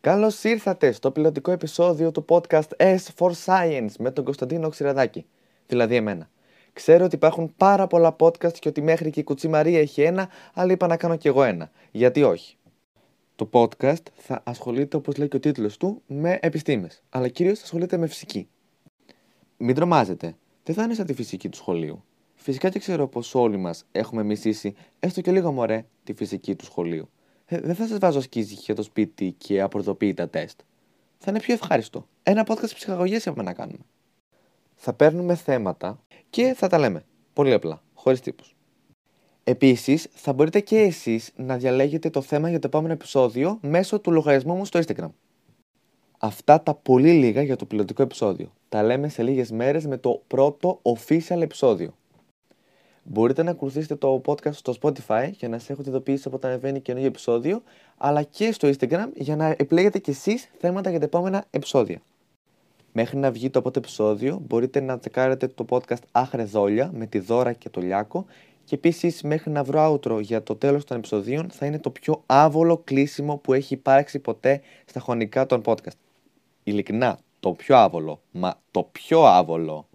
Καλώς ήρθατε στο πιλωτικό επεισόδιο του podcast S for Science με τον Κωνσταντίνο Ξηραδάκη, δηλαδή εμένα. Ξέρω ότι υπάρχουν πάρα πολλά podcast και ότι μέχρι και η Κουτσή Μαρία έχει ένα, αλλά είπα να κάνω κι εγώ ένα. Γιατί όχι; Το podcast θα ασχολείται, όπως λέει και ο τίτλος του, με επιστήμες, αλλά κυρίως ασχολείται με φυσική. Μην τρομάζετε, δεν θα είναι σαν τη φυσική του σχολείου. Φυσικά και ξέρω πως όλοι μας έχουμε μισήσει, έστω και λίγο μωρέ, τη φυσική του σχολείου. Ε, δεν θα σας βάζω σκίζι για το σπίτι και απροδοποιητά τεστ. Θα είναι πιο ευχάριστο. Ένα podcast ψυχαγωγίας έχουμε να κάνουμε. Θα παίρνουμε θέματα και θα τα λέμε. Πολύ απλά, χωρίς τύπους. Επίσης, θα μπορείτε και εσείς να διαλέγετε το θέμα για το επόμενο επεισόδιο μέσω του λογαριασμού μου στο Instagram. Αυτά τα πολύ λίγα για το πιλωτικό επεισόδιο. Τα λέμε σε λίγες μέρες με το πρώτο official επεισόδιο. Μπορείτε να ακολουθήσετε το podcast στο Spotify για να σε έχω ειδοποιήσει όταν ανεβαίνει καινούργιο επεισόδιο, αλλά και στο Instagram για να επιλέγετε κι εσείς θέματα για τα επόμενα επεισόδια. Μέχρι να βγει το πρώτο επεισόδιο, μπορείτε να τσεκάρετε το podcast Άχρε Δόλια με τη Δώρα και το Λιάκο και επίσης μέχρι να βρω outro για το τέλος των επεισοδίων θα είναι το πιο άβολο κλείσιμο που έχει υπάρξει ποτέ στα χρονικά των podcast. Ειλικρινά, το πιο άβολο, μα το πιο άβολο.